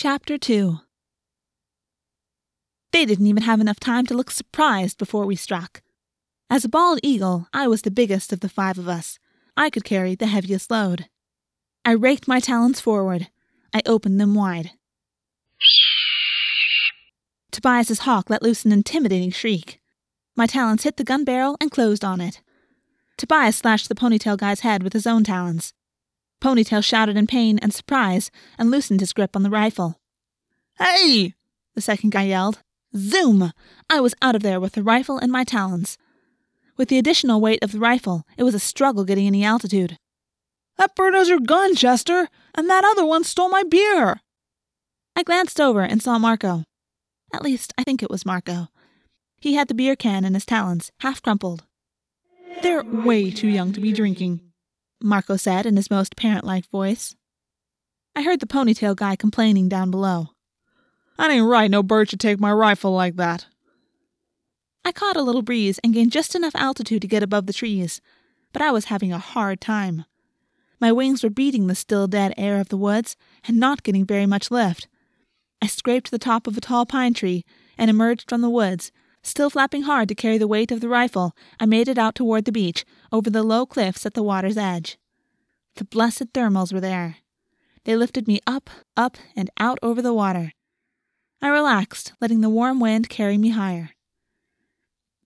Chapter 2 They didn't even have enough time to look surprised before we struck. As a bald eagle, I was the biggest of the five of us. I could carry the heaviest load. I raked my talons forward. I opened them wide. Tobias's hawk let loose an intimidating shriek. My talons hit the gun barrel and closed on it. Tobias slashed the ponytail guy's head with his own talons. Ponytail shouted in pain and surprise and loosened his grip on the rifle. Hey! The second guy yelled. Zoom! I was out of there with the rifle in my talons. With the additional weight of the rifle, it was a struggle getting any altitude. That bird has your gun, Chester, and that other one stole my beer. I glanced over and saw Marco. At least, I think it was Marco. He had the beer can in his talons, half crumpled. They're way too young to be drinking, Marco said in his most parent like voice. I heard the ponytail guy complaining down below. That ain't right, no bird should take my rifle like that. I caught a little breeze and gained just enough altitude to get above the trees, but I was having a hard time. My wings were beating the still dead air of the woods and not getting very much lift. I scraped the top of a tall pine tree and emerged from the woods. Still flapping hard to carry the weight of the rifle, I made it out toward the beach, over the low cliffs at the water's edge. The blessed thermals were there. They lifted me up, up, and out over the water. I relaxed, letting the warm wind carry me higher.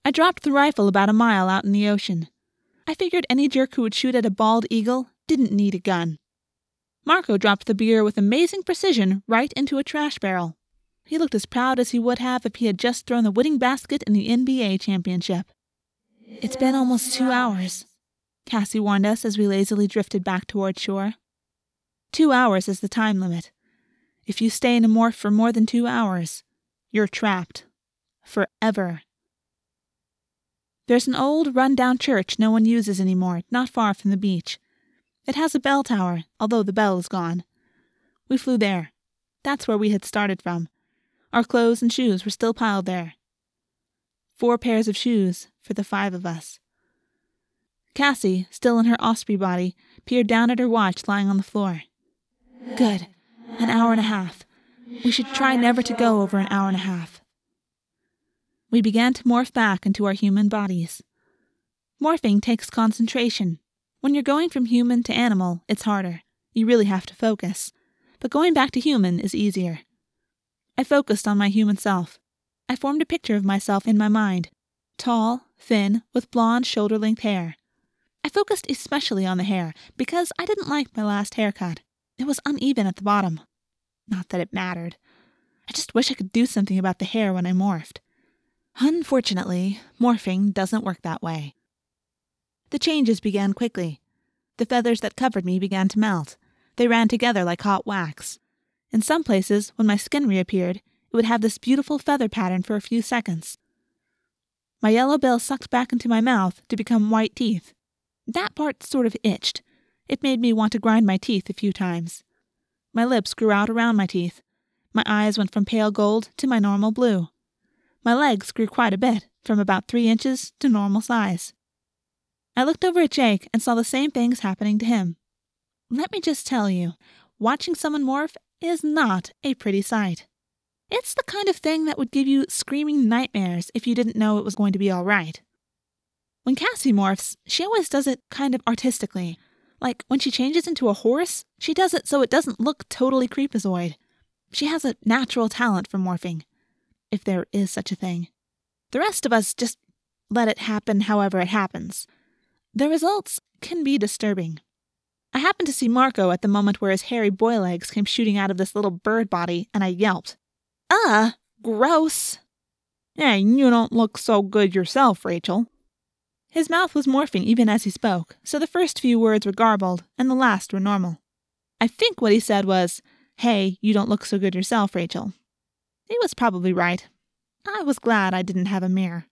I dropped the rifle about a mile out in the ocean. I figured any jerk who would shoot at a bald eagle didn't need a gun. Marco dropped the beer with amazing precision right into a trash barrel. He looked as proud as he would have if he had just thrown the winning basket in the NBA championship. It's been almost two hours, Cassie warned us as we lazily drifted back toward shore. Two hours is the time limit. If you stay in a morph for more than two hours, you're trapped. Forever. There's an old, run down church no one uses anymore, not far from the beach. It has a bell tower, although the bell is gone. We flew there. That's where we had started from. Our clothes and shoes were still piled there. Four pairs of shoes for the five of us. Cassie, still in her osprey body, peered down at her watch lying on the floor. Good. An hour and a half. We should try never to go over an hour and a half. We began to morph back into our human bodies. Morphing takes concentration, when you're going from human to animal, it's harder. You really have to focus. But going back to human is easier. I focused on my human self. I formed a picture of myself in my mind tall, thin, with blonde, shoulder length hair. I focused especially on the hair because I didn't like my last haircut. It was uneven at the bottom. Not that it mattered. I just wish I could do something about the hair when I morphed. Unfortunately, morphing doesn't work that way. The changes began quickly. The feathers that covered me began to melt. They ran together like hot wax. In some places, when my skin reappeared, it would have this beautiful feather pattern for a few seconds. My yellow bill sucked back into my mouth to become white teeth. That part sort of itched. It made me want to grind my teeth a few times. My lips grew out around my teeth. My eyes went from pale gold to my normal blue. My legs grew quite a bit, from about three inches to normal size. I looked over at Jake and saw the same things happening to him. Let me just tell you, watching someone morph is not a pretty sight. It's the kind of thing that would give you screaming nightmares if you didn't know it was going to be all right. When Cassie morphs, she always does it kind of artistically. Like when she changes into a horse, she does it so it doesn't look totally creepazoid. She has a natural talent for morphing, if there is such a thing. The rest of us just let it happen however it happens. The results can be disturbing. I happened to see Marco at the moment where his hairy boy legs came shooting out of this little bird body, and I yelped. Ah, gross! Hey, you don't look so good yourself, Rachel. His mouth was morphing even as he spoke, so the first few words were garbled, and the last were normal. I think what he said was, Hey, you don't look so good yourself, Rachel. He was probably right. I was glad I didn't have a mirror.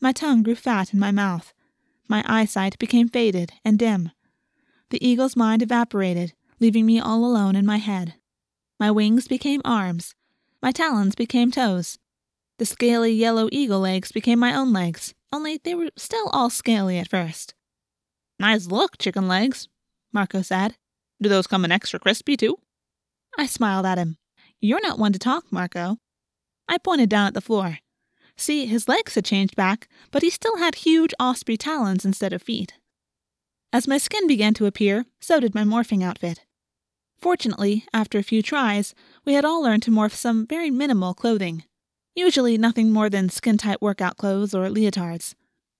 My tongue grew fat in my mouth, my eyesight became faded and dim. The eagle's mind evaporated, leaving me all alone in my head. My wings became arms. My talons became toes. The scaly yellow eagle legs became my own legs, only they were still all scaly at first. Nice look, chicken legs, Marco said. Do those come in extra crispy, too? I smiled at him. You're not one to talk, Marco. I pointed down at the floor. See, his legs had changed back, but he still had huge osprey talons instead of feet. As my skin began to appear, so did my morphing outfit. Fortunately, after a few tries, we had all learned to morph some very minimal clothing. Usually nothing more than skin tight workout clothes or leotards.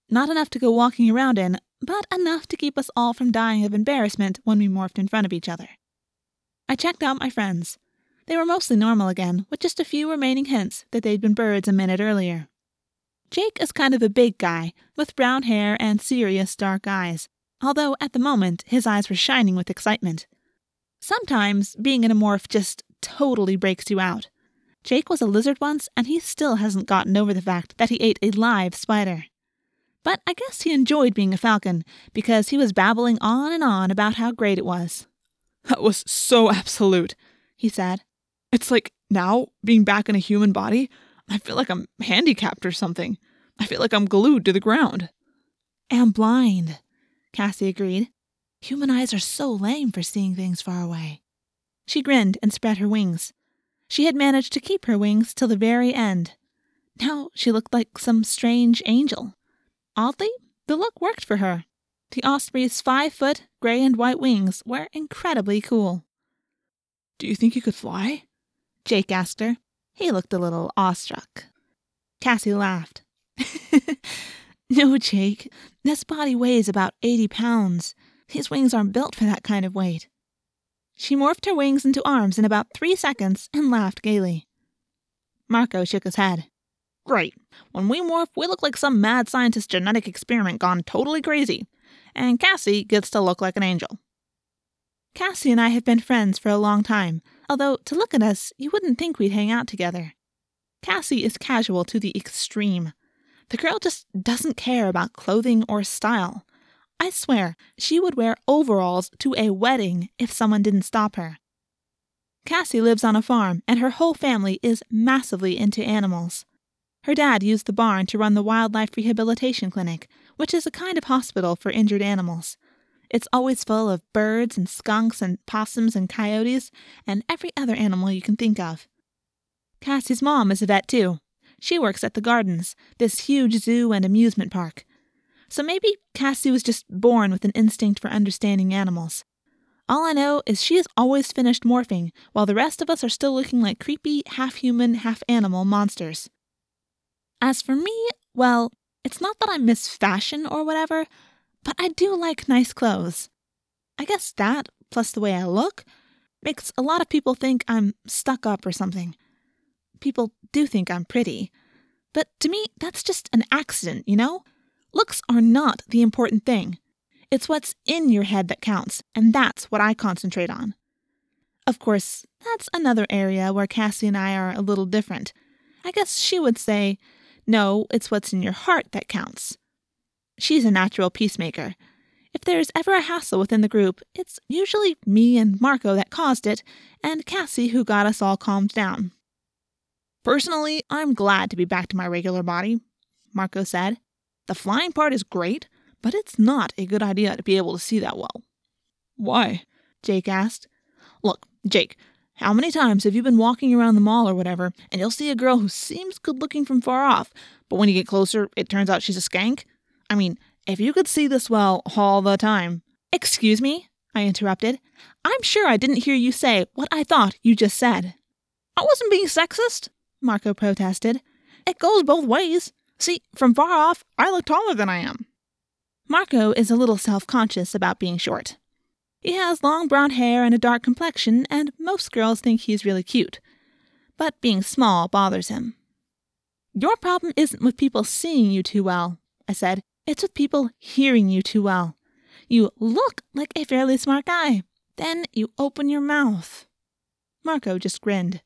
Not enough to go walking around in, but enough to keep us all from dying of embarrassment when we morphed in front of each other. I checked out my friends. They were mostly normal again, with just a few remaining hints that they'd been birds a minute earlier. Jake is kind of a big guy, with brown hair and serious dark eyes, although at the moment his eyes were shining with excitement. Sometimes being in a morph just totally breaks you out. Jake was a lizard once, and he still hasn't gotten over the fact that he ate a live spider. But I guess he enjoyed being a falcon because he was babbling on and on about how great it was. That was so absolute, he said. It's like now, being back in a human body, I feel like I'm handicapped or something. I feel like I'm glued to the ground. And blind, Cassie agreed. Human eyes are so lame for seeing things far away. She grinned and spread her wings. She had managed to keep her wings till the very end. Now she looked like some strange angel. Oddly, the look worked for her. The osprey's five foot, gray and white wings were incredibly cool. Do you think you could fly? Jake asked her. He looked a little awestruck. Cassie laughed. no, Jake. This body weighs about 80 pounds. His wings aren't built for that kind of weight. She morphed her wings into arms in about three seconds and laughed gaily. Marco shook his head. Great. When we morph, we look like some mad scientist's genetic experiment gone totally crazy. And Cassie gets to look like an angel. Cassie and I have been friends for a long time, although to look at us, you wouldn't think we'd hang out together. Cassie is casual to the extreme. The girl just doesn't care about clothing or style. I swear, she would wear overalls to a wedding if someone didn't stop her. Cassie lives on a farm, and her whole family is massively into animals. Her dad used the barn to run the Wildlife Rehabilitation Clinic, which is a kind of hospital for injured animals. It's always full of birds and skunks and possums and coyotes and every other animal you can think of. Cassie's mom is a vet too. She works at the Gardens, this huge zoo and amusement park. So maybe Cassie was just born with an instinct for understanding animals. All I know is she has always finished morphing, while the rest of us are still looking like creepy, half human, half animal monsters. As for me, well, it's not that I miss fashion or whatever, but I do like nice clothes. I guess that, plus the way I look, makes a lot of people think I'm stuck up or something. People do think I'm pretty. But to me, that's just an accident, you know? Looks are not the important thing. It's what's in your head that counts, and that's what I concentrate on. Of course, that's another area where Cassie and I are a little different. I guess she would say, no, it's what's in your heart that counts. She's a natural peacemaker. If there's ever a hassle within the group, it's usually me and Marco that caused it, and Cassie who got us all calmed down. Personally, I'm glad to be back to my regular body, Marco said. The flying part is great, but it's not a good idea to be able to see that well. Why? Jake asked. Look, Jake, how many times have you been walking around the mall or whatever, and you'll see a girl who seems good looking from far off, but when you get closer, it turns out she's a skank? I mean, if you could see this well all the time. Excuse me? I interrupted. I'm sure I didn't hear you say what I thought you just said. I wasn't being sexist, Marco protested. It goes both ways. See, from far off, I look taller than I am. Marco is a little self conscious about being short. He has long brown hair and a dark complexion, and most girls think he's really cute. But being small bothers him. Your problem isn't with people seeing you too well, I said. It's with people hearing you too well. You look like a fairly smart guy. Then you open your mouth. Marco just grinned.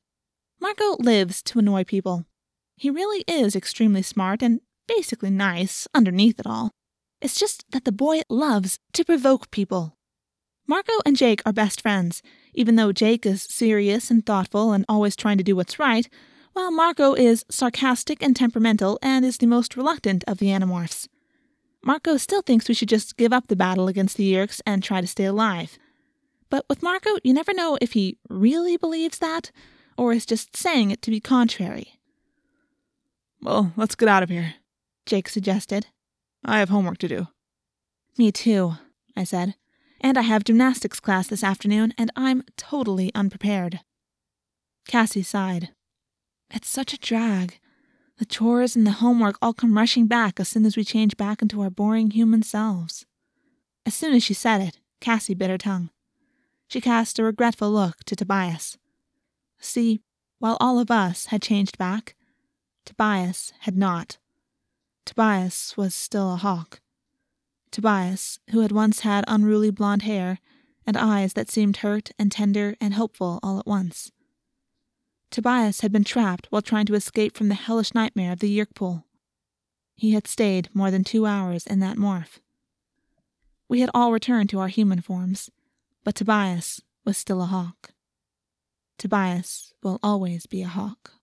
Marco lives to annoy people. He really is extremely smart and basically nice underneath it all. It's just that the boy loves to provoke people. Marco and Jake are best friends, even though Jake is serious and thoughtful and always trying to do what's right, while Marco is sarcastic and temperamental and is the most reluctant of the Animorphs. Marco still thinks we should just give up the battle against the Yeerks and try to stay alive. But with Marco, you never know if he really believes that, or is just saying it to be contrary. Well, let's get out of here, Jake suggested. I have homework to do. Me too, I said. And I have gymnastics class this afternoon, and I'm totally unprepared. Cassie sighed. It's such a drag. The chores and the homework all come rushing back as soon as we change back into our boring human selves. As soon as she said it, Cassie bit her tongue. She cast a regretful look to Tobias. See, while all of us had changed back, Tobias had not. Tobias was still a hawk. Tobias, who had once had unruly blond hair and eyes that seemed hurt and tender and hopeful all at once. Tobias had been trapped while trying to escape from the hellish nightmare of the Yeerk pool. He had stayed more than two hours in that morph. We had all returned to our human forms, but Tobias was still a hawk. Tobias will always be a hawk.